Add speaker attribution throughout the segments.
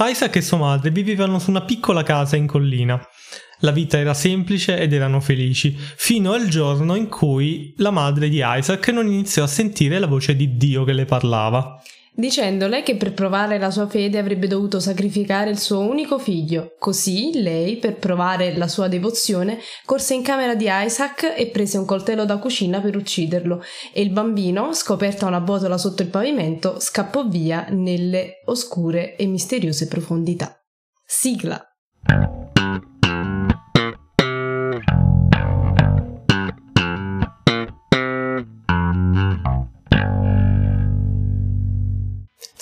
Speaker 1: Isaac e sua madre vivevano su una piccola casa in collina. La vita era semplice ed erano felici, fino al giorno in cui la madre di Isaac non iniziò a sentire la voce di Dio che le parlava
Speaker 2: dicendole che per provare la sua fede avrebbe dovuto sacrificare il suo unico figlio. Così lei, per provare la sua devozione, corse in camera di Isaac e prese un coltello da cucina per ucciderlo, e il bambino, scoperta una botola sotto il pavimento, scappò via nelle oscure e misteriose profondità. Sigla.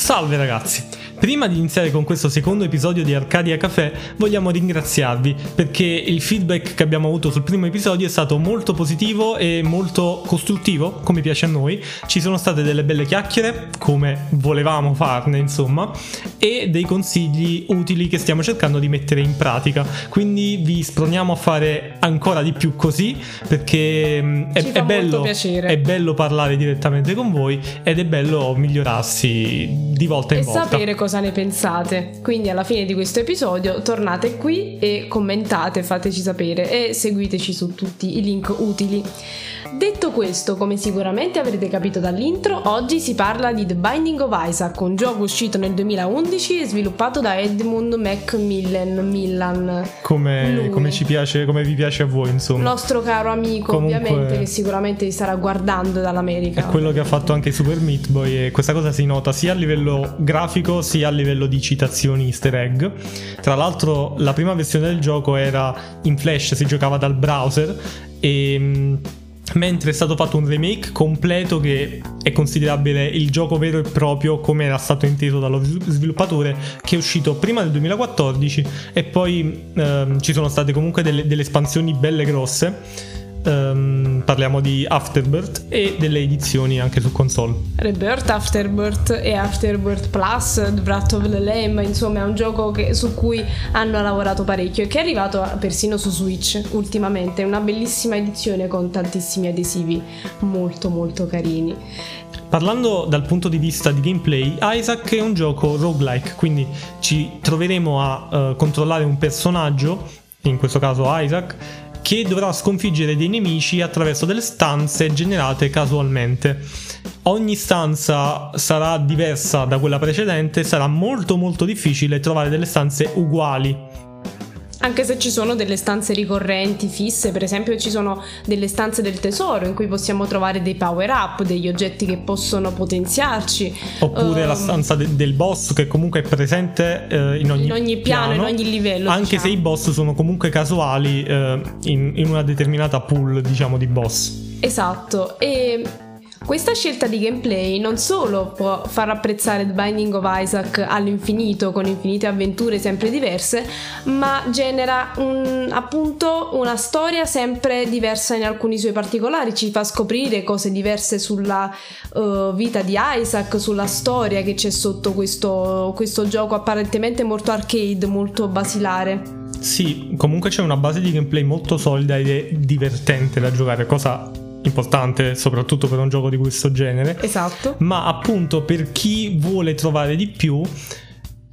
Speaker 1: Salve ragazzi! Prima di iniziare con questo secondo episodio di Arcadia Café, vogliamo ringraziarvi perché il feedback che abbiamo avuto sul primo episodio è stato molto positivo e molto costruttivo, come piace a noi. Ci sono state delle belle chiacchiere, come volevamo farne, insomma, e dei consigli utili che stiamo cercando di mettere in pratica. Quindi vi sproniamo a fare ancora di più così, perché mm, è, è, bello, è bello parlare direttamente con voi ed è bello migliorarsi di volta in
Speaker 2: e
Speaker 1: volta.
Speaker 2: E sapere cosa ne pensate. Quindi alla fine di questo episodio tornate qui e commentate, fateci sapere e seguiteci su tutti i link utili. Detto questo, come sicuramente avrete capito dall'intro, oggi si parla di The Binding of Isaac, un gioco uscito nel 2011 e sviluppato da Edmund Macmillan. Millan.
Speaker 1: Come, come, ci piace, come vi piace a voi, insomma.
Speaker 2: Nostro caro amico, Comunque, ovviamente, che sicuramente vi starà guardando dall'America.
Speaker 1: È quello che ha fatto anche Super Meat Boy e questa cosa si nota sia a livello grafico sia a livello di citazioni easter egg. Tra l'altro la prima versione del gioco era in flash, si giocava dal browser e mentre è stato fatto un remake completo che è considerabile il gioco vero e proprio come era stato inteso dallo sviluppatore che è uscito prima del 2014 e poi ehm, ci sono state comunque delle, delle espansioni belle grosse Um, parliamo di Afterbirth e delle edizioni anche su console.
Speaker 2: Rebirth, Afterbirth e Afterbirth Plus, The Wrath of the Lamb, insomma è un gioco che, su cui hanno lavorato parecchio e che è arrivato persino su Switch ultimamente, una bellissima edizione con tantissimi adesivi molto molto carini.
Speaker 1: Parlando dal punto di vista di gameplay, Isaac è un gioco roguelike, quindi ci troveremo a uh, controllare un personaggio, in questo caso Isaac, che dovrà sconfiggere dei nemici attraverso delle stanze generate casualmente. Ogni stanza sarà diversa da quella precedente, sarà molto molto difficile trovare delle stanze uguali
Speaker 2: anche se ci sono delle stanze ricorrenti, fisse, per esempio ci sono delle stanze del tesoro in cui possiamo trovare dei power up, degli oggetti che possono potenziarci.
Speaker 1: Oppure um, la ehm, stanza de- del boss che comunque è presente eh, in, ogni
Speaker 2: in, ogni piano, piano, in ogni livello.
Speaker 1: Anche diciamo. se i boss sono comunque casuali eh, in, in una determinata pool, diciamo, di boss.
Speaker 2: Esatto, e questa scelta di gameplay non solo può far apprezzare The Binding of Isaac all'infinito con infinite avventure sempre diverse, ma genera un, appunto una storia sempre diversa in alcuni suoi particolari, ci fa scoprire cose diverse sulla uh, vita di Isaac, sulla storia che c'è sotto questo, questo gioco apparentemente molto arcade, molto basilare.
Speaker 1: Sì, comunque c'è una base di gameplay molto solida ed è divertente da giocare, cosa importante soprattutto per un gioco di questo genere.
Speaker 2: Esatto.
Speaker 1: Ma appunto per chi vuole trovare di più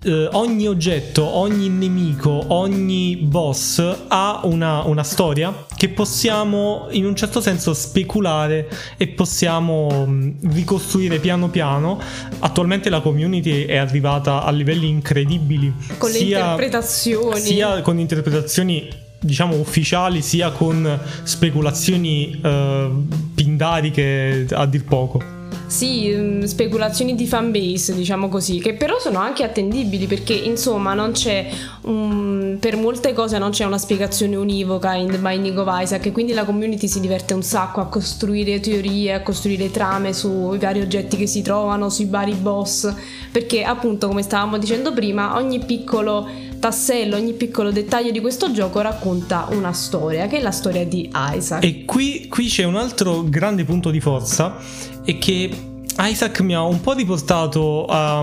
Speaker 1: eh, ogni oggetto, ogni nemico, ogni boss ha una, una, storia che possiamo in un certo senso speculare e possiamo mm, ricostruire piano piano. Attualmente la community è arrivata a livelli incredibili.
Speaker 2: Con sia, le interpretazioni.
Speaker 1: Sia con interpretazioni diciamo ufficiali sia con speculazioni uh, pindariche a dir poco.
Speaker 2: Sì, mm, speculazioni di fanbase, diciamo così, che però sono anche attendibili perché insomma non c'è un, per molte cose non c'è una spiegazione univoca in The Binding of Isaac e quindi la community si diverte un sacco a costruire teorie, a costruire trame sui vari oggetti che si trovano, sui vari boss, perché appunto come stavamo dicendo prima ogni piccolo tassello, ogni piccolo dettaglio di questo gioco racconta una storia, che è la storia di Isaac.
Speaker 1: E qui, qui c'è un altro grande punto di forza, è che Isaac mi ha un po' riportato a,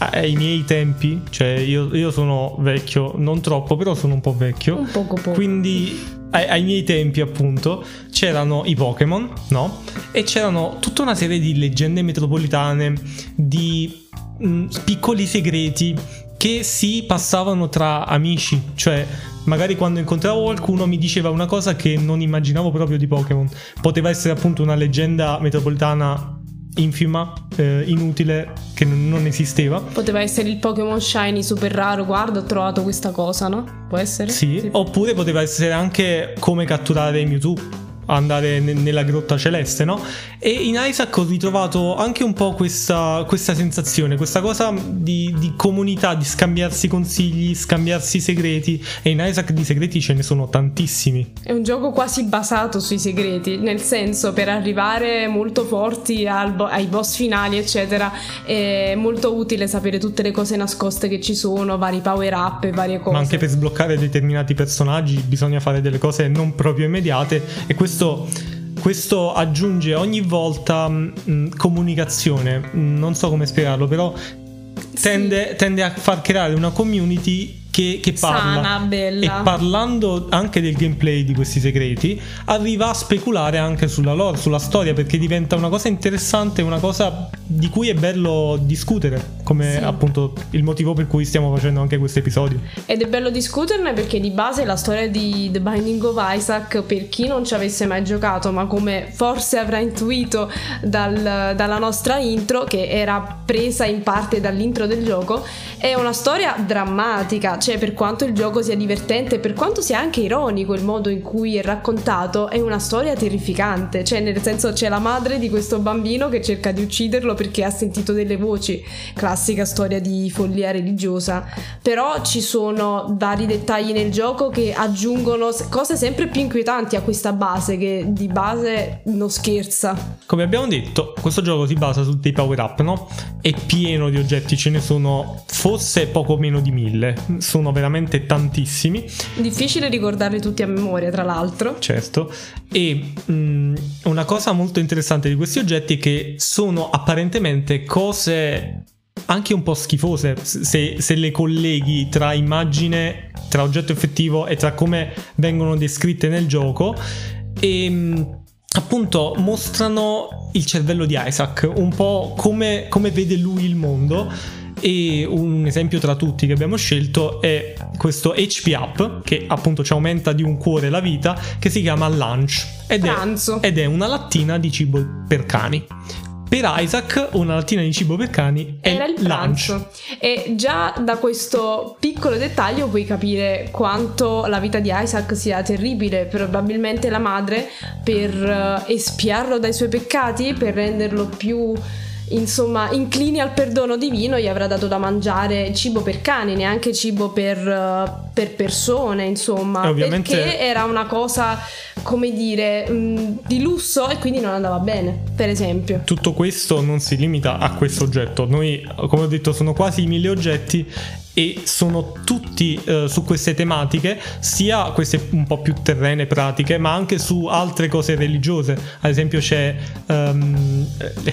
Speaker 1: ai miei tempi, cioè io, io, sono vecchio, non troppo, però sono un po' vecchio.
Speaker 2: Un poco poco.
Speaker 1: Quindi ai, ai miei tempi appunto c'erano i Pokémon, no? E c'erano tutta una serie di leggende metropolitane, di mh, piccoli segreti che si passavano tra amici, cioè magari quando incontravo qualcuno mi diceva una cosa che non immaginavo proprio di Pokémon. Poteva essere appunto una leggenda metropolitana infima, eh, inutile, che non esisteva.
Speaker 2: Poteva essere il Pokémon Shiny super raro, guarda ho trovato questa cosa, no? Può essere?
Speaker 1: Sì, sì. oppure poteva essere anche come catturare Mewtwo andare n- nella grotta celeste, no? E in Isaac ho ritrovato anche un po' questa, questa sensazione, questa cosa di, di, comunità, di scambiarsi consigli, scambiarsi segreti. E in Isaac di segreti ce ne sono tantissimi.
Speaker 2: È un gioco quasi basato sui segreti, nel senso per arrivare molto forti bo- ai boss finali, eccetera, è molto utile sapere tutte le cose nascoste che ci sono, vari power up e varie cose.
Speaker 1: Ma anche per sbloccare determinati personaggi bisogna fare delle cose non proprio immediate e questo questo, questo aggiunge ogni volta mh, mm, comunicazione, mm, non so come spiegarlo, però tende, sì. tende a far creare una community che, che parla.
Speaker 2: Sana, bella.
Speaker 1: E parlando anche del gameplay di questi segreti, arriva a speculare anche sulla lore, sulla storia, perché diventa una cosa interessante, una cosa di cui è bello discutere, come sì. appunto il motivo per cui stiamo facendo anche questo episodio.
Speaker 2: Ed è bello discuterne perché di base la storia di The Binding of Isaac, per chi non ci avesse mai giocato, ma come forse avrà intuito dal, dalla nostra intro, che era presa in parte dall'intro del gioco, è una storia drammatica cioè per quanto il gioco sia divertente, per quanto sia anche ironico il modo in cui è raccontato, è una storia terrificante, cioè nel senso c'è la madre di questo bambino che cerca di ucciderlo perché ha sentito delle voci, classica storia di follia religiosa, però ci sono vari dettagli nel gioco che aggiungono cose sempre più inquietanti a questa base che di base non scherza.
Speaker 1: Come abbiamo detto, questo gioco si basa su dei power up, no? È pieno di oggetti, ce ne sono forse poco meno di mille sono veramente tantissimi.
Speaker 2: Difficile ricordarli tutti a memoria, tra l'altro.
Speaker 1: Certo. E mh, mm, una cosa molto interessante di questi oggetti è che sono apparentemente cose anche un po' schifose se, se le colleghi tra immagine, tra oggetto effettivo e tra come vengono descritte nel gioco. E mm, appunto mostrano il cervello di Isaac, un po' come, come vede lui il mondo e un esempio tra tutti che abbiamo scelto è questo HP Up che appunto ci aumenta di un cuore la vita che si chiama Lunch ed è, ed è una lattina di cibo per cani. Per Isaac una lattina di cibo per cani è
Speaker 2: Era il pranzo.
Speaker 1: lunch.
Speaker 2: E già da questo piccolo dettaglio puoi capire quanto la vita di Isaac sia terribile. Probabilmente la madre per eh, espiarlo dai suoi peccati, per renderlo più insomma inclini al perdono divino gli avrà dato da mangiare cibo per cani, neanche cibo per, uh, per persone, insomma,
Speaker 1: ovviamente...
Speaker 2: perché era una cosa, come dire, mh, di lusso e quindi non andava bene, per esempio.
Speaker 1: Tutto questo non si limita a questo oggetto, noi come ho detto sono quasi mille oggetti e sono tutti uh, su queste tematiche, sia queste un po' più terrene, pratiche, ma anche su altre cose religiose. Ad esempio c'è um,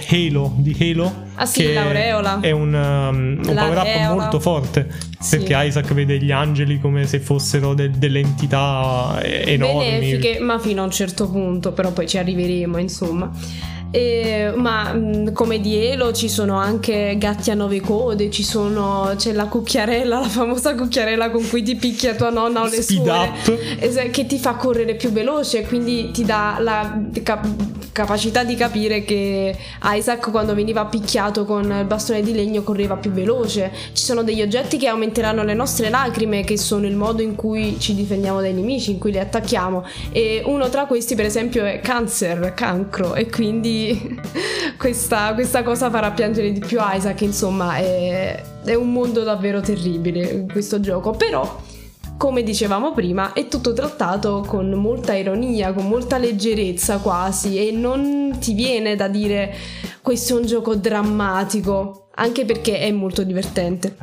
Speaker 1: Halo di Halo.
Speaker 2: Ah sì, l'aureola.
Speaker 1: È un, um, un power up molto forte. Sì. Perché Isaac vede gli angeli come se fossero de- delle entità enormi.
Speaker 2: Benefiche, ma fino a un certo punto, però poi ci arriveremo, insomma. Eh, ma mh, come di Elo ci sono anche gatti a nove code, ci sono, c'è la cucchiarella, la famosa cucchiarella con cui ti picchia tua nonna o le
Speaker 1: Speed
Speaker 2: suore,
Speaker 1: up.
Speaker 2: che ti fa correre più veloce, quindi ti dà la capacità di capire che Isaac quando veniva picchiato con il bastone di legno correva più veloce. Ci sono degli oggetti che aumenteranno le nostre lacrime, che sono il modo in cui ci difendiamo dai nemici, in cui li attacchiamo. E uno tra questi, per esempio, è cancer, cancro, e quindi questa, questa, cosa farà piangere di più Isaac, insomma è, è un mondo davvero terribile questo gioco, però come dicevamo prima, è tutto trattato con molta ironia, con molta leggerezza quasi e non ti viene da dire questo è un gioco drammatico, anche perché è molto divertente.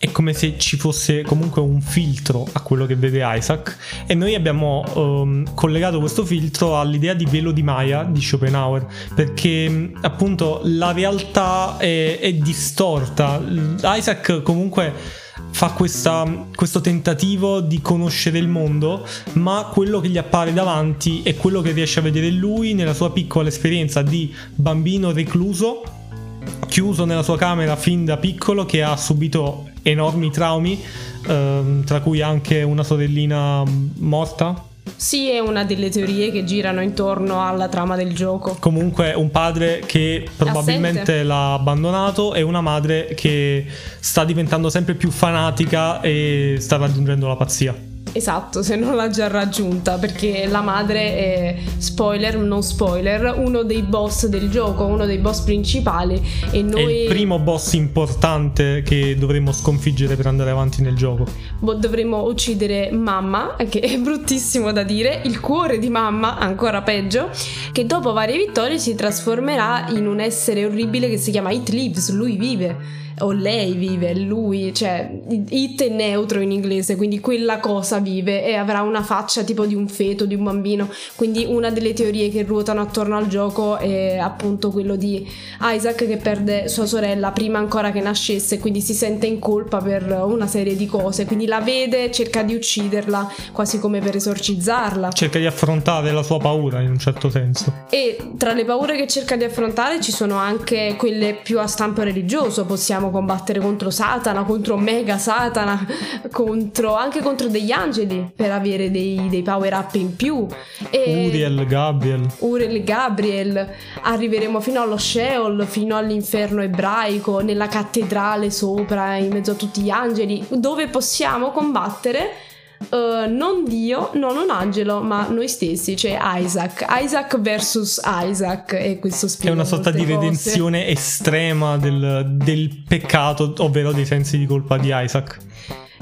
Speaker 1: È come se ci fosse comunque un filtro a quello che vede Isaac e noi abbiamo um, collegato questo filtro all'idea di velo di Maya di Schopenhauer perché appunto la realtà è, è distorta. Isaac comunque fa questa, questo tentativo di conoscere il mondo ma quello che gli appare davanti è quello che riesce a vedere lui nella sua piccola esperienza di bambino recluso chiuso nella sua camera fin da piccolo che ha subito enormi traumi, ehm, tra cui anche una sorellina morta.
Speaker 2: Sì, è una delle teorie che girano intorno alla trama del gioco.
Speaker 1: Comunque un padre che probabilmente
Speaker 2: Assente.
Speaker 1: l'ha abbandonato e una madre che sta diventando sempre più fanatica e sta raggiungendo la pazzia.
Speaker 2: Esatto, se non l'ha già raggiunta, perché la madre è, spoiler, non spoiler, uno dei boss del gioco, uno dei boss principali e
Speaker 1: È
Speaker 2: noi
Speaker 1: il primo boss importante che dovremmo sconfiggere per andare avanti nel gioco.
Speaker 2: dovremmo uccidere mamma, che è bruttissimo da dire, il cuore di mamma, ancora peggio, che dopo varie vittorie si trasformerà in un essere orribile che si chiama It Lives, lui vive. O lei vive, lui, cioè it è neutro in inglese, quindi quella cosa vive e avrà una faccia tipo di un feto, di un bambino. Quindi una delle teorie che ruotano attorno al gioco è appunto quello di Isaac che perde sua sorella prima ancora che nascesse, quindi si sente in colpa per una serie di cose, quindi la vede, cerca di ucciderla, quasi come per esorcizzarla.
Speaker 1: Cerca di affrontare la sua paura in un certo senso.
Speaker 2: E tra le paure che cerca di affrontare ci sono anche quelle più a stampo religioso, possiamo combattere contro Satana, contro Mega Satana, contro, anche contro degli angeli per avere dei, dei power up in più. E
Speaker 1: Uriel, Gabriel.
Speaker 2: Uriel Gabriel, arriveremo fino allo Sheol, fino all'inferno ebraico, nella cattedrale sopra, in mezzo a tutti gli angeli, dove possiamo combattere eh, non Dio, non un angelo, ma noi stessi, cioè Isaac. Isaac versus Isaac, e questo
Speaker 1: È
Speaker 2: spiega
Speaker 1: una sorta di
Speaker 2: cose.
Speaker 1: redenzione estrema del, del peccato, ovvero dei sensi di colpa di Isaac.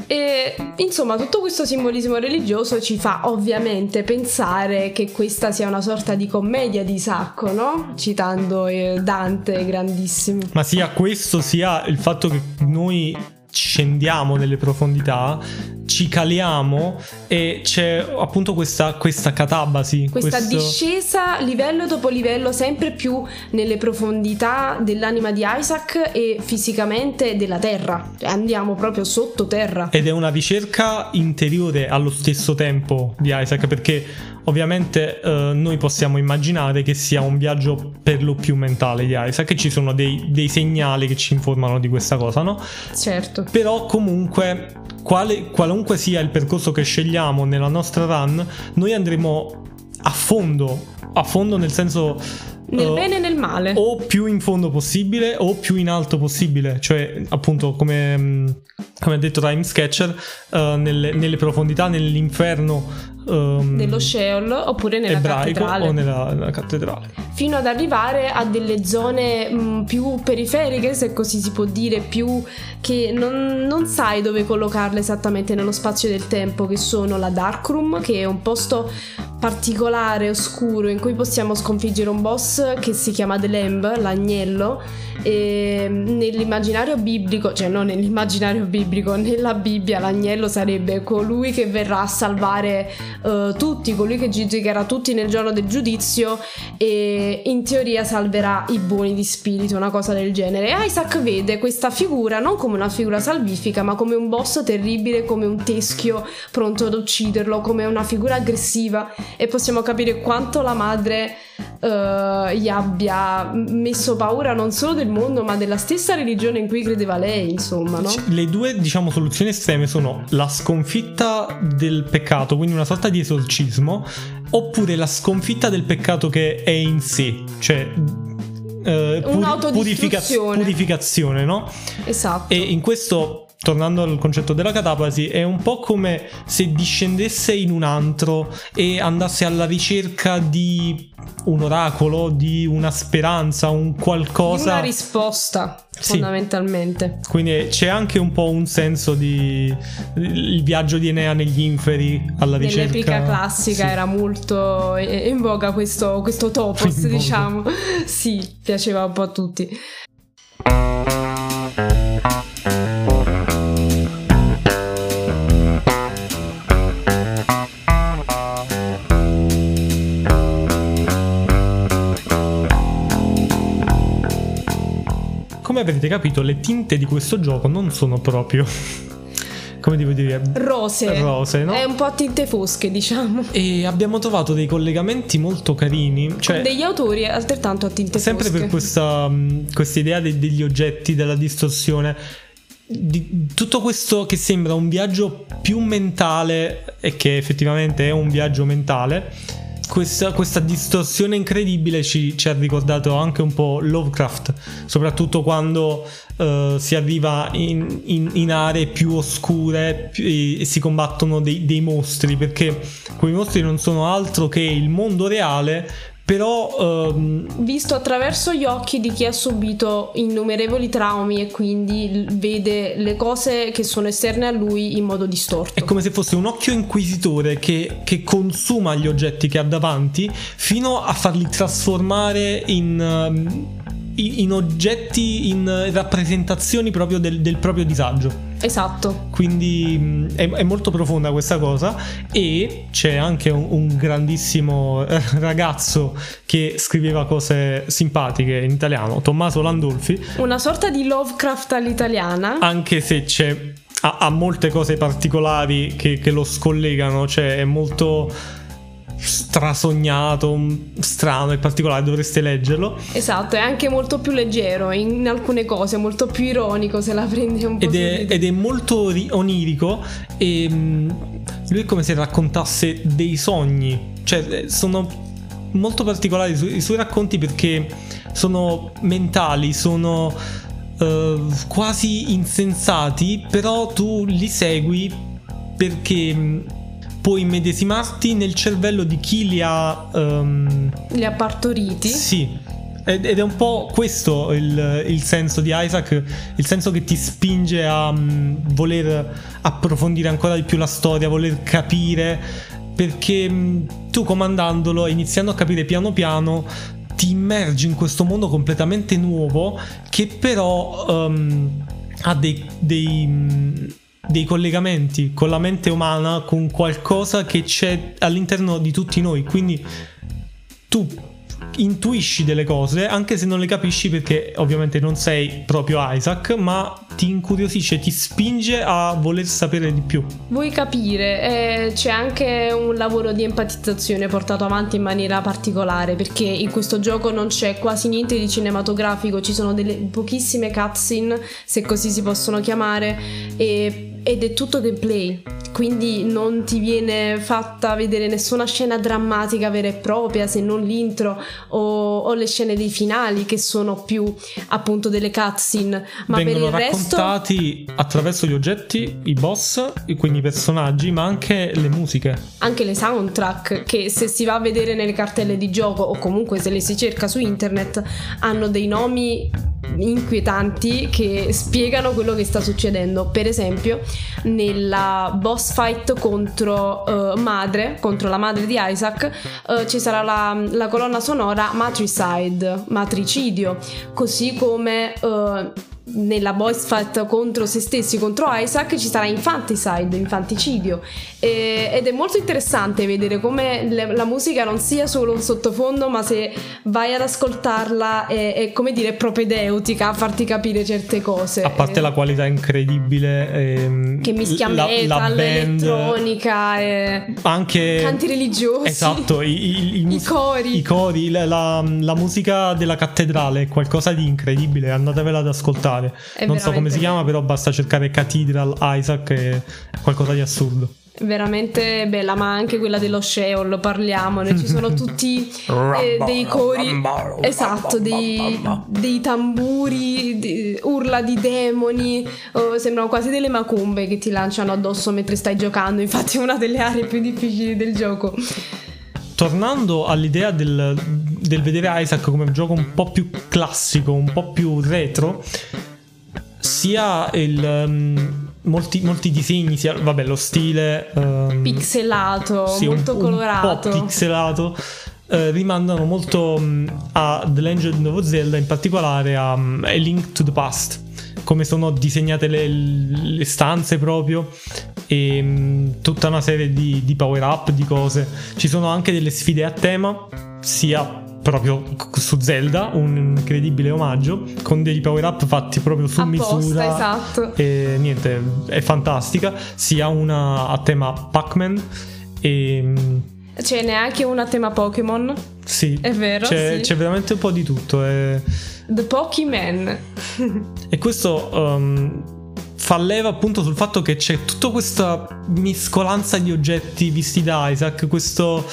Speaker 2: E insomma, tutto questo simbolismo religioso ci fa ovviamente pensare che questa sia una sorta di commedia di Sacco, no? Citando eh, Dante, grandissimo.
Speaker 1: Ma sia questo sia il fatto che noi scendiamo nelle profondità, ci caliamo e c'è appunto questa, questa catabasi.
Speaker 2: Questa
Speaker 1: questo-
Speaker 2: discesa livello dopo livello sempre più nelle profondità dell'anima di Isaac e fisicamente della terra. Cioè, andiamo proprio sottoterra.
Speaker 1: Ed è una ricerca interiore allo stesso tempo di Isaac, perché ovviamente eh, noi possiamo immaginare che sia un viaggio per lo più mentale di Isaac, e ci sono dei, dei segnali che ci informano di questa cosa, no?
Speaker 2: Certo.
Speaker 1: Però comunque, quale- qualunque sia il percorso che scegliamo nella nostra run, noi andremo a fondo, a fondo nel senso...
Speaker 2: Nel
Speaker 1: eh,
Speaker 2: bene e nel male.
Speaker 1: o più in fondo possibile o più in alto possibile, cioè appunto come, mh, come ha detto Time Sketcher, eh, nelle, nelle profondità, nell'inferno ehm,
Speaker 2: Nello Sheol oppure nella cattedrale.
Speaker 1: o nella, nella cattedrale.
Speaker 2: fino ad arrivare a delle zone mh, più periferiche, se così si può dire, più che non, non sai dove collocarle esattamente nello spazio del tempo, che sono la Darkroom, che è un posto particolare, oscuro, in cui possiamo sconfiggere un boss che si chiama The Lamb, l'agnello, e nell'immaginario biblico, cioè non nell'immaginario biblico, nella Bibbia l'agnello sarebbe colui che verrà a salvare eh, tutti, colui che giudicherà tutti nel giorno del giudizio e in teoria salverà i buoni di spirito, una cosa del genere. E Isaac vede questa figura non come una figura salvifica, ma come un boss terribile, come un teschio pronto ad ucciderlo, come una figura aggressiva e possiamo capire quanto la madre eh, gli abbia messo paura non solo del mondo, ma della stessa religione in cui credeva lei, insomma, no?
Speaker 1: Le due, diciamo, soluzioni estreme sono la sconfitta del peccato, quindi una sorta di esorcismo, oppure la sconfitta del peccato che è in sé, cioè eh, puri-
Speaker 2: Un'autodistruzione.
Speaker 1: purificazione, no?
Speaker 2: Esatto.
Speaker 1: E in questo, tornando al concetto della catapasi, è un po' come se discendesse in un antro e andasse alla ricerca di un oracolo, di una speranza, un
Speaker 2: Di
Speaker 1: qualcosa.
Speaker 2: una risposta,
Speaker 1: Sì.
Speaker 2: fondamentalmente.
Speaker 1: Quindi c'è anche un po' un senso di il viaggio di Enea negli inferi alla ricerca.
Speaker 2: Nell'epica classica
Speaker 1: Sì.
Speaker 2: era molto in voga questo, questo topos, diciamo. Sì, piaceva un po' a tutti.
Speaker 1: Come avrete capito, le tinte di questo gioco non sono proprio. come devo dire?
Speaker 2: Rose.
Speaker 1: Rose, no?
Speaker 2: È un po' a tinte fosche, diciamo.
Speaker 1: E abbiamo trovato dei collegamenti molto carini. Cioè,
Speaker 2: Degli autori altrettanto a tinte
Speaker 1: sempre
Speaker 2: fosche.
Speaker 1: per questa, mh, questa idea de- degli oggetti, della distorsione. di tutto questo che sembra un viaggio più mentale e che effettivamente è un viaggio mentale questa, questa, distorsione incredibile ci, ci, ha ricordato anche un po' Lovecraft, soprattutto quando uh, si arriva in, in, in, aree più oscure e, e, si combattono dei, dei mostri, perché quei mostri non sono altro che il mondo reale però um...
Speaker 2: visto attraverso gli occhi di chi ha subito innumerevoli traumi e quindi vede le cose che sono esterne a lui in modo distorto.
Speaker 1: È come se fosse un occhio inquisitore che, che consuma gli oggetti che ha davanti fino a farli trasformare in... Um in oggetti, in rappresentazioni proprio del, del proprio disagio.
Speaker 2: Esatto.
Speaker 1: Quindi è, è, molto profonda questa cosa e c'è anche un, un, grandissimo ragazzo che scriveva cose simpatiche in italiano, Tommaso Landolfi.
Speaker 2: Una sorta di Lovecraft all'italiana.
Speaker 1: Anche se c'è... Ha, ha molte cose particolari che, che lo scollegano, cioè è molto strasognato, strano e particolare, dovreste leggerlo.
Speaker 2: Esatto, è anche molto più leggero in alcune cose, molto più ironico se la prendi un po'.
Speaker 1: Ed, è, ed è, molto onirico e mm, lui è come se raccontasse dei sogni, cioè eh, sono molto particolari i suoi, i suoi racconti perché sono mentali, sono uh, quasi insensati, però tu li segui perché mm, puoi immedesimarti nel cervello di chi li ha... Um...
Speaker 2: Li ha partoriti?
Speaker 1: Sì. Ed è un po' questo il, il senso di Isaac, il senso che ti spinge a um, voler approfondire ancora di più la storia, voler capire, perché um, tu comandandolo, iniziando a capire piano piano, ti immergi in questo mondo completamente nuovo che però um, ha dei, dei dei collegamenti con la mente umana, con qualcosa che c'è all'interno di tutti noi. Quindi tu intuisci delle cose, anche se non le capisci perché ovviamente non sei proprio Isaac, ma ti incuriosisce, ti spinge a voler sapere di più.
Speaker 2: Vuoi capire, eh, c'è anche un lavoro di empatizzazione portato avanti in maniera particolare perché in questo gioco non c'è quasi niente di cinematografico, ci sono delle pochissime cutscene, se così si possono chiamare, e, ed è tutto gameplay quindi non ti viene fatta vedere nessuna scena drammatica vera e propria se non l'intro o, o le scene dei finali che sono più appunto delle cutscene
Speaker 1: ma Vengono per il raccontati resto... attraverso gli oggetti i boss quindi i personaggi ma anche le musiche
Speaker 2: anche le soundtrack che se si va a vedere nelle cartelle di gioco o comunque se le si cerca su internet hanno dei nomi inquietanti che spiegano quello che sta succedendo. Per esempio, nella boss fight contro uh, Madre, contro la madre di Isaac, uh, ci sarà la, la, colonna sonora Matricide, matricidio, così come uh, nella boss fight contro se stessi, contro Isaac, ci sarà infanticide, infanticidio. E, ed è molto interessante vedere come le, la musica non sia solo un sottofondo, ma se vai ad ascoltarla è, è come dire propedeutica a farti capire certe cose.
Speaker 1: A parte
Speaker 2: e,
Speaker 1: la qualità incredibile, ehm,
Speaker 2: che mischia la, metal, la elettronica, e
Speaker 1: anche
Speaker 2: canti religiosi.
Speaker 1: Esatto, i, i,
Speaker 2: i, i cori.
Speaker 1: I cori, la, la musica della cattedrale è qualcosa di incredibile, andatevela ad ascoltare particolare. È non so come si chiama, però basta cercare Cathedral Isaac e è qualcosa di assurdo
Speaker 2: veramente bella, ma anche quella dello Sheol, parliamone, ci sono tutti eh, dei cori, esatto, dei, dei tamburi, di, urla di demoni, oh, sembrano quasi delle macumbe che ti lanciano addosso mentre stai giocando, infatti è una delle aree più difficili del gioco.
Speaker 1: Tornando all'idea del, del vedere Isaac come un gioco un po' più classico, un po' più retro, sia il, um, molti, molti, disegni, sia vabbè, lo stile um,
Speaker 2: pixelato, sì, molto un, colorato,
Speaker 1: un po' pixelato. Uh, rimandano molto um, a The Legend of Zelda, in particolare a, um, a Link to the Past, come sono disegnate le, le stanze proprio e um, tutta una serie di, di power up, di cose. Ci sono anche delle sfide a tema, sia proprio su Zelda, un incredibile omaggio con dei power up fatti proprio su Apposta, misura.
Speaker 2: Esatto.
Speaker 1: E niente, è fantastica. Sia una a tema Pac-Man e
Speaker 2: mm, Ce n'è anche una a tema Pokémon.
Speaker 1: Sì,
Speaker 2: è vero.
Speaker 1: C'è,
Speaker 2: sì.
Speaker 1: c'è veramente un po' di tutto. È...
Speaker 2: The Pokémon.
Speaker 1: e questo um, fa leva appunto sul fatto che c'è tutta questa mescolanza di oggetti visti da Isaac, questo,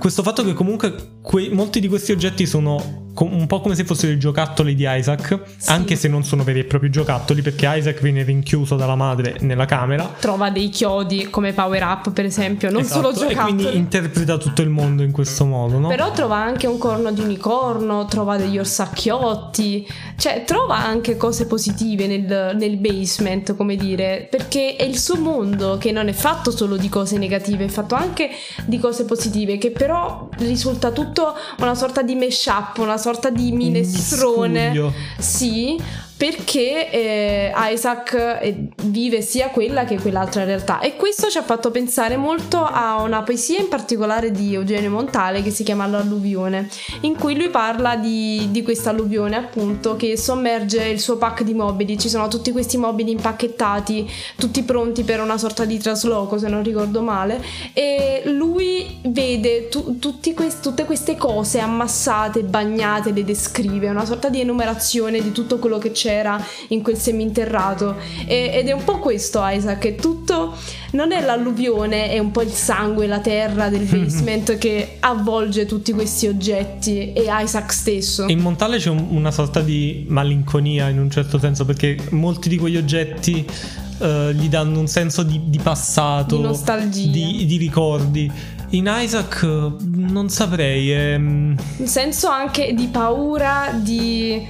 Speaker 1: questo fatto che comunque que- molti di questi oggetti sono un po' come se fossero i giocattoli di Isaac, sì. anche se non sono veri e propri giocattoli, perché Isaac viene rinchiuso dalla madre nella camera.
Speaker 2: Trova dei chiodi come power up, per esempio, non esatto, solo giocattoli.
Speaker 1: E quindi interpreta tutto il mondo in questo modo, no?
Speaker 2: Però trova anche un corno di unicorno, trova degli orsacchiotti, cioè trova anche cose positive nel, nel basement, come dire, perché è il suo mondo che non è fatto solo di cose negative, è fatto anche di cose positive, che però risulta tutto una sorta di mashup, una sorta sorta di minestrone. Sì, perché eh, Isaac eh, vive sia quella che quell'altra realtà. E questo ci ha fatto pensare molto a una poesia in particolare di Eugenio Montale che si chiama L'alluvione in cui lui parla di, di questa alluvione appunto che sommerge il suo pack di mobili. Ci sono tutti questi mobili impacchettati tutti pronti per una sorta di trasloco se non ricordo male. E lui vede tu, quest, tutte queste cose ammassate bagnate le descrive una sorta di enumerazione di tutto quello che c'è c'era in quel seminterrato. E, ed è un po' questo, Isaac, che tutto non è l'alluvione, è un po' il sangue, la terra del basement che avvolge tutti questi oggetti e Isaac stesso.
Speaker 1: In Montale c'è un, una sorta di malinconia in un certo senso, perché molti di quegli oggetti. Uh, gli danno un senso di, di passato,
Speaker 2: di nostalgia,
Speaker 1: di, di ricordi. In Isaac non saprei. È...
Speaker 2: Un senso anche di paura, di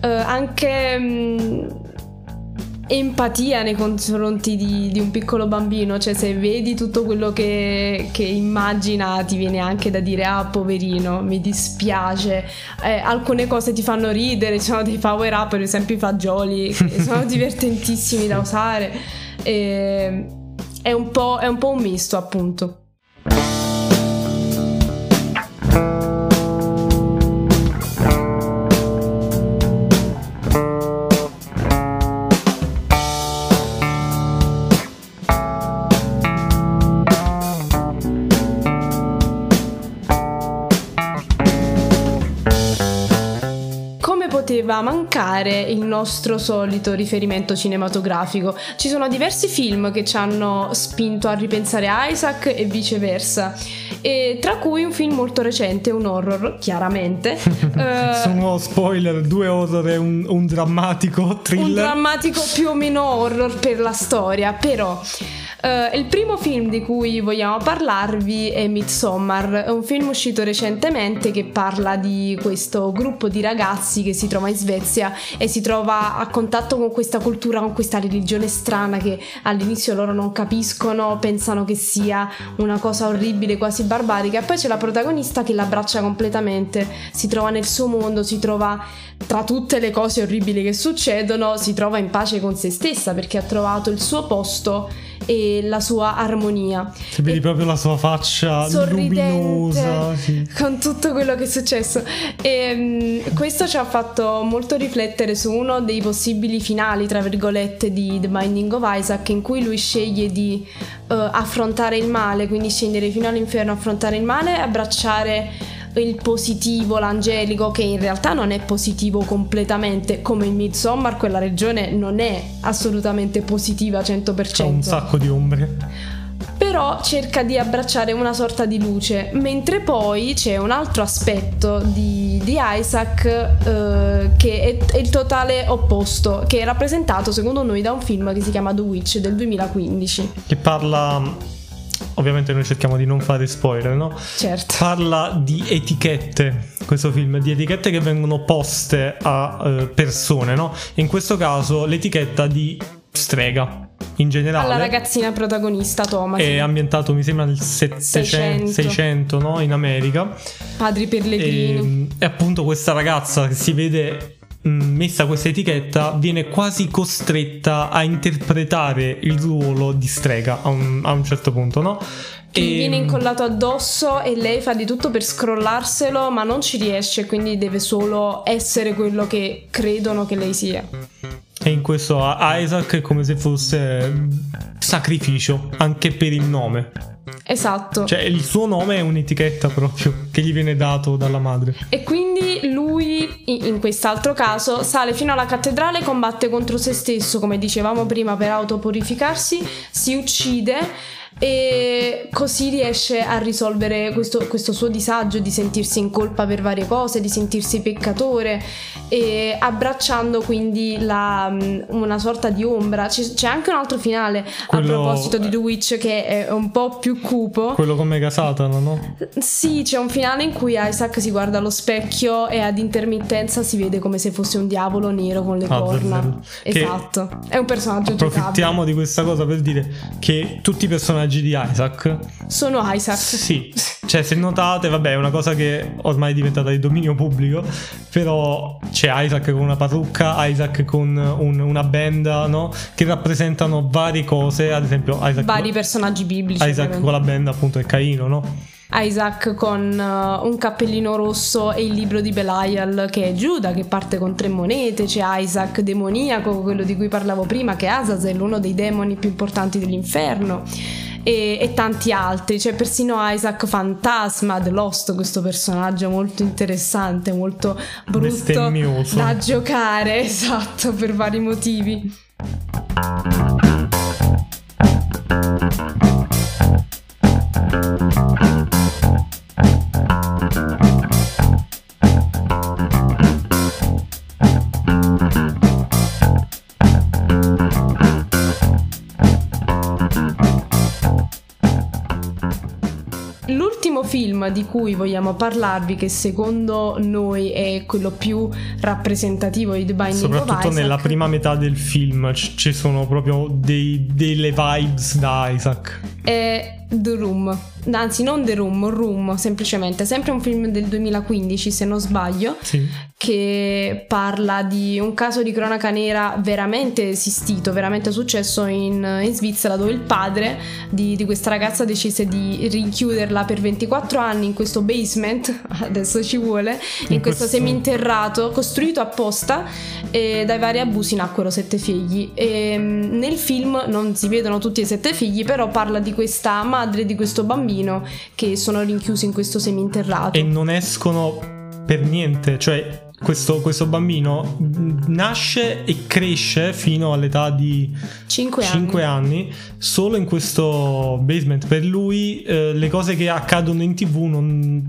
Speaker 2: uh, anche um, empatia nei confronti di, di, un piccolo bambino, cioè se vedi tutto quello che, che, immagina ti viene anche da dire ah poverino, mi dispiace, eh, alcune cose ti fanno ridere, ci sono dei power up, per esempio i fagioli, che sono divertentissimi da usare, e, è, un è un po' un misto appunto. Poteva mancare il nostro solito riferimento cinematografico. Ci sono diversi film che ci hanno spinto a ripensare a Isaac e viceversa, e tra cui un film molto recente, un horror, chiaramente.
Speaker 1: uh, sono spoiler, due horror e un, un drammatico thriller. Un
Speaker 2: drammatico più o meno horror per la storia, però... Uh, il primo film di cui vogliamo parlarvi è Midsommar, è un film uscito recentemente che parla di questo gruppo di ragazzi che si trova in Svezia e si trova a contatto con questa cultura, con questa religione strana che all'inizio loro non capiscono, pensano che sia una cosa orribile, quasi barbarica, e poi c'è la protagonista che l'abbraccia completamente, si trova nel suo mondo, si trova tra tutte le cose orribili che succedono, si trova in pace con se stessa perché ha trovato il suo posto e la sua armonia.
Speaker 1: Che vedi e proprio la sua faccia luminosa sì.
Speaker 2: con tutto quello che è successo. E um, questo ci ha fatto molto riflettere su uno dei possibili finali, tra virgolette, di The Binding of Isaac, in cui lui sceglie di uh, affrontare il male, quindi scendere fino all'inferno, affrontare il male, abbracciare il positivo, l'angelico, che in realtà non è positivo completamente, come in Midsommar quella regione non è assolutamente positiva 100%. Ha
Speaker 1: un sacco di ombre
Speaker 2: però cerca di abbracciare una sorta di luce, mentre poi c'è un altro aspetto di, di Isaac eh, che è, è, il totale opposto, che è rappresentato secondo noi da un film che si chiama The Witch del 2015.
Speaker 1: Che parla ovviamente noi cerchiamo di non fare spoiler, no?
Speaker 2: Certo.
Speaker 1: Parla di etichette, questo film, di etichette che vengono poste a uh, persone, no? In questo caso l'etichetta di strega. In generale,
Speaker 2: alla ragazzina protagonista Thomas
Speaker 1: è ambientato, mi sembra, nel 700, 600, 600 no? in America.
Speaker 2: Padri Pellegrini.
Speaker 1: E, e appunto questa ragazza che si vede messa questa etichetta viene quasi costretta a interpretare il ruolo di strega a un, a un certo punto, no?
Speaker 2: Che e... viene incollato addosso e lei fa di tutto per scrollarselo, ma non ci riesce, quindi deve solo essere quello che credono che lei sia.
Speaker 1: E in questo Isaac è come se fosse sacrificio, anche per il nome.
Speaker 2: Esatto.
Speaker 1: Cioè il suo nome è un'etichetta proprio che gli viene dato dalla madre.
Speaker 2: E quindi lui in quest'altro caso, sale fino alla cattedrale, combatte contro se stesso, come dicevamo prima, per autopurificarsi, si uccide e così riesce a risolvere questo, questo, suo disagio di sentirsi in colpa per varie cose, di sentirsi peccatore e abbracciando quindi la, mm, una sorta di ombra. C'è, c'è, anche un altro finale quello, a proposito di The Witch che è un po' più cupo.
Speaker 1: Quello con Mega Satana, no?
Speaker 2: Sì, c'è un finale in cui Isaac si guarda allo specchio e ad intermittenza si vede come se fosse un diavolo nero con le ah, corna. Esatto, è un personaggio
Speaker 1: Approfittiamo
Speaker 2: giocabile.
Speaker 1: di questa cosa per dire che tutti i personaggi personaggi di Isaac
Speaker 2: sono Isaac.
Speaker 1: Sì, cioè se notate, vabbè, è una cosa che ormai è diventata di dominio pubblico, però c'è Isaac con una parrucca, Isaac con un, una benda, no? Che rappresentano varie cose, ad esempio Isaac
Speaker 2: vari personaggi biblici.
Speaker 1: Isaac ovviamente. con la benda appunto è Caino, no?
Speaker 2: Isaac con uh, un cappellino rosso e il libro di Belial che è Giuda che parte con tre monete, c'è Isaac demoniaco, quello di cui parlavo prima che è Azazel, uno dei demoni più importanti dell'inferno e, e, tanti altri. C'è persino Isaac Fantasma, The Lost, questo personaggio molto interessante, molto brutto da giocare, esatto, per vari motivi. Film di cui vogliamo parlarvi, che secondo noi è quello più rappresentativo di The Binding
Speaker 1: Soprattutto
Speaker 2: of Isaac.
Speaker 1: nella prima metà del film ci sono proprio dei, delle vibes da Isaac.
Speaker 2: È The Room, anzi non The Room, Room semplicemente, sempre un film del 2015 se non sbaglio,
Speaker 1: sì.
Speaker 2: che parla di un caso di cronaca nera veramente esistito, veramente successo in, in Svizzera dove il padre di, di, questa ragazza decise di rinchiuderla per 24 anni in questo basement, adesso ci vuole, in, in questo, questo seminterrato costruito apposta e dai vari abusi nacquero sette figli. E, nel film non si vedono tutti i sette figli, però parla di questa madre di questo bambino che sono rinchiusi in questo seminterrato.
Speaker 1: E non escono per niente, cioè questo, questo, bambino nasce e cresce fino all'età di
Speaker 2: 5 anni.
Speaker 1: 5 anni. solo in questo basement. Per lui eh, le cose che accadono in tv non,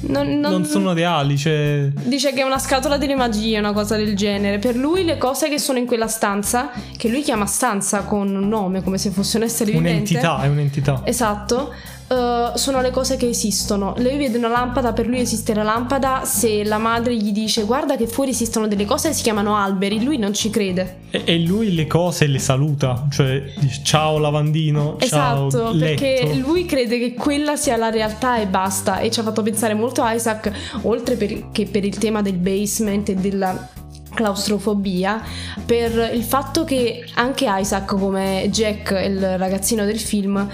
Speaker 1: non, non, non, sono reali. Cioè...
Speaker 2: Dice che è una scatola delle magie, una cosa del genere. Per lui le cose che sono in quella stanza, che lui chiama stanza con un nome, come se fosse un essere vivente.
Speaker 1: Un'entità, è un'entità.
Speaker 2: Esatto uh, sono le cose che esistono. Lei vede una lampada, per lui esiste la lampada, se la madre gli dice guarda che fuori esistono delle cose si chiamano alberi, lui non ci crede.
Speaker 1: E, e lui le cose le saluta, cioè dice ciao lavandino,
Speaker 2: esatto,
Speaker 1: ciao
Speaker 2: perché lui crede che quella sia la realtà e basta e ci ha fatto pensare molto a Isaac, oltre per, che per il tema del basement e della claustrofobia per il fatto che anche Isaac come Jack il ragazzino del film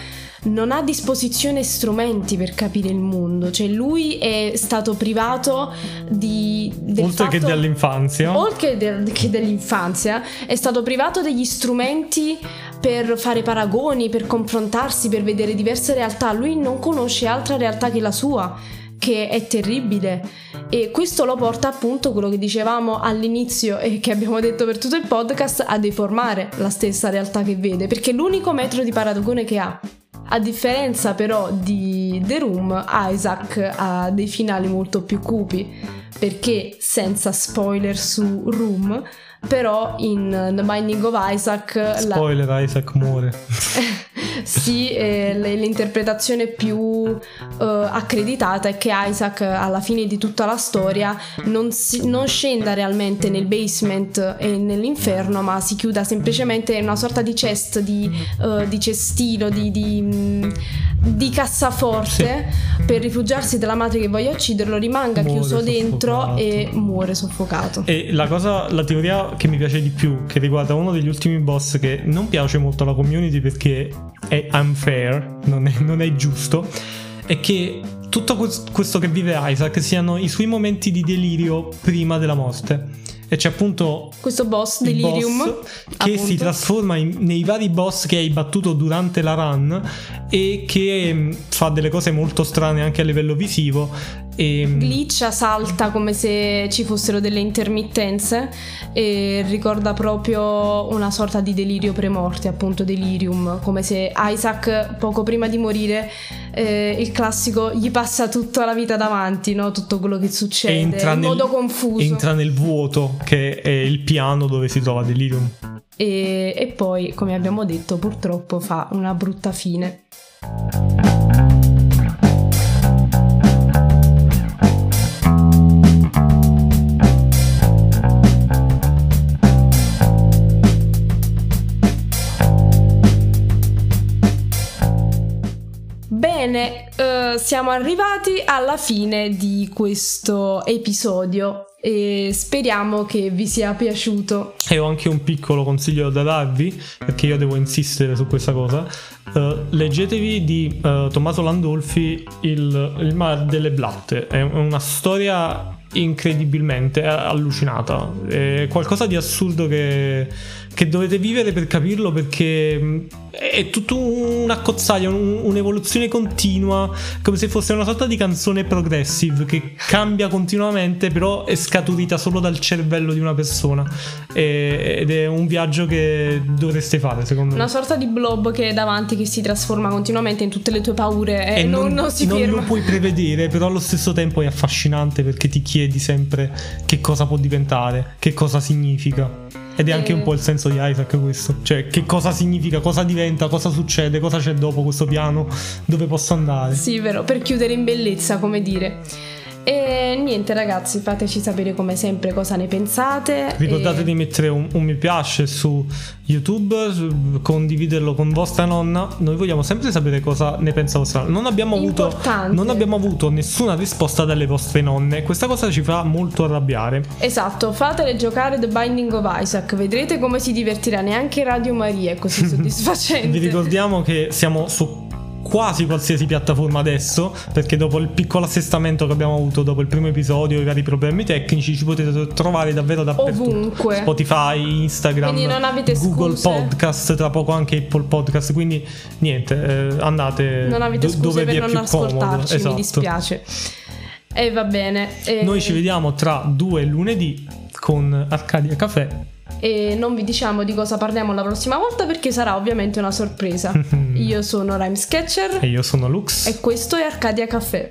Speaker 2: non ha a disposizione strumenti per capire il mondo, cioè lui è stato privato di...
Speaker 1: oltre
Speaker 2: fatto,
Speaker 1: che dell'infanzia.
Speaker 2: Oltre de, che dell'infanzia, è stato privato degli strumenti per fare paragoni, per confrontarsi, per vedere diverse realtà. Lui non conosce altra realtà che la sua che è terribile e questo lo porta appunto quello che dicevamo all'inizio e che abbiamo detto per tutto il podcast a deformare la stessa realtà che vede perché è l'unico metro di paragone che ha a differenza però di The Room, Isaac ha dei finali molto più cupi, perché senza spoiler su Room, però in The Binding of Isaac...
Speaker 1: Spoiler, la... Isaac muore.
Speaker 2: sì, eh, l'interpretazione più eh, accreditata è che Isaac alla fine di tutta la storia non, si, non, scenda realmente nel basement e nell'inferno, ma si chiuda semplicemente in una sorta di chest, di, uh, di cestino, di, di, di cassaforte sì. per rifugiarsi dalla madre che voglia ucciderlo, rimanga muore chiuso soffocato. dentro e muore soffocato.
Speaker 1: E la cosa, la teoria che mi piace di più, che riguarda uno degli ultimi boss che non piace molto alla community perché è unfair, non è, non è giusto, è che tutto questo che vive Isaac siano i suoi momenti di delirio prima della morte. E c'è appunto
Speaker 2: questo boss Delirium boss
Speaker 1: che appunto. si trasforma in, nei vari boss che hai battuto durante la run e che mm, fa delle cose molto strane anche a livello visivo E,
Speaker 2: glitcha, salta come se ci fossero delle intermittenze e ricorda proprio una sorta di delirio premorte, appunto delirium, come se Isaac poco prima di morire eh, il classico gli passa tutta la vita davanti, no? tutto quello che succede
Speaker 1: entra
Speaker 2: in
Speaker 1: nel-
Speaker 2: modo confuso.
Speaker 1: entra nel vuoto che è il piano dove si trova Delirium.
Speaker 2: E, e poi, come abbiamo detto, purtroppo fa una brutta fine. Bene, eh, siamo arrivati alla fine di questo episodio e speriamo che vi sia piaciuto.
Speaker 1: E ho anche un piccolo consiglio da darvi, perché io devo insistere su questa cosa. Eh, leggetevi di eh, Tommaso Landolfi il, il Mar delle Blatte. È una storia incredibilmente allucinata. È qualcosa di assurdo che, che dovete vivere per capirlo perché è tutto una cozzaglia, un- un'evoluzione continua, come se fosse una sorta di canzone progressive che cambia continuamente, però è scaturita solo dal cervello di una persona. E- ed è un viaggio che dovreste fare, secondo me.
Speaker 2: Una sorta di blob che è davanti che si trasforma continuamente in tutte le tue paure e, non, non si
Speaker 1: non
Speaker 2: ferma.
Speaker 1: lo puoi prevedere, però allo stesso tempo è affascinante perché ti chiedi sempre che cosa può diventare, che cosa significa. Ed è anche un po' il senso di Isaac questo. Cioè, che cosa significa, cosa diventa, cosa succede, cosa c'è dopo questo piano, dove posso andare.
Speaker 2: Sì, vero, per chiudere in bellezza, come dire. E niente ragazzi, fateci sapere come sempre cosa ne pensate.
Speaker 1: Ricordate
Speaker 2: e-
Speaker 1: di mettere un, un mi piace su YouTube, su- condividerlo con vostra nonna. Noi vogliamo sempre sapere cosa ne pensa vostra nonna. Non abbiamo, avuto, non abbiamo avuto nessuna risposta dalle vostre nonne. Questa cosa ci fa molto arrabbiare.
Speaker 2: Esatto, fatele giocare The Binding of Isaac, vedrete come si divertirà, neanche Radio Maria è così soddisfacente.
Speaker 1: Vi ricordiamo che siamo su quasi qualsiasi piattaforma adesso, perché dopo il piccolo assestamento che abbiamo avuto dopo il primo episodio, i vari problemi tecnici, ci potete trovare davvero dappertutto.
Speaker 2: Ovunque.
Speaker 1: Spotify, Instagram, Google
Speaker 2: scuse.
Speaker 1: Podcast, tra poco anche Apple Podcast, quindi niente, eh, andate
Speaker 2: Non avete scuse
Speaker 1: dove vi
Speaker 2: per
Speaker 1: è
Speaker 2: non
Speaker 1: più
Speaker 2: ascoltarci,
Speaker 1: comodo. Esatto.
Speaker 2: mi dispiace. E va bene. e-
Speaker 1: Noi ci vediamo tra due lunedì con Arcadia Caffè.
Speaker 2: E non vi diciamo di cosa parliamo la prossima volta perché sarà ovviamente una sorpresa. Io sono Rhyme Sketcher
Speaker 1: E io sono Lux.
Speaker 2: e questo è Arcadia Caffè.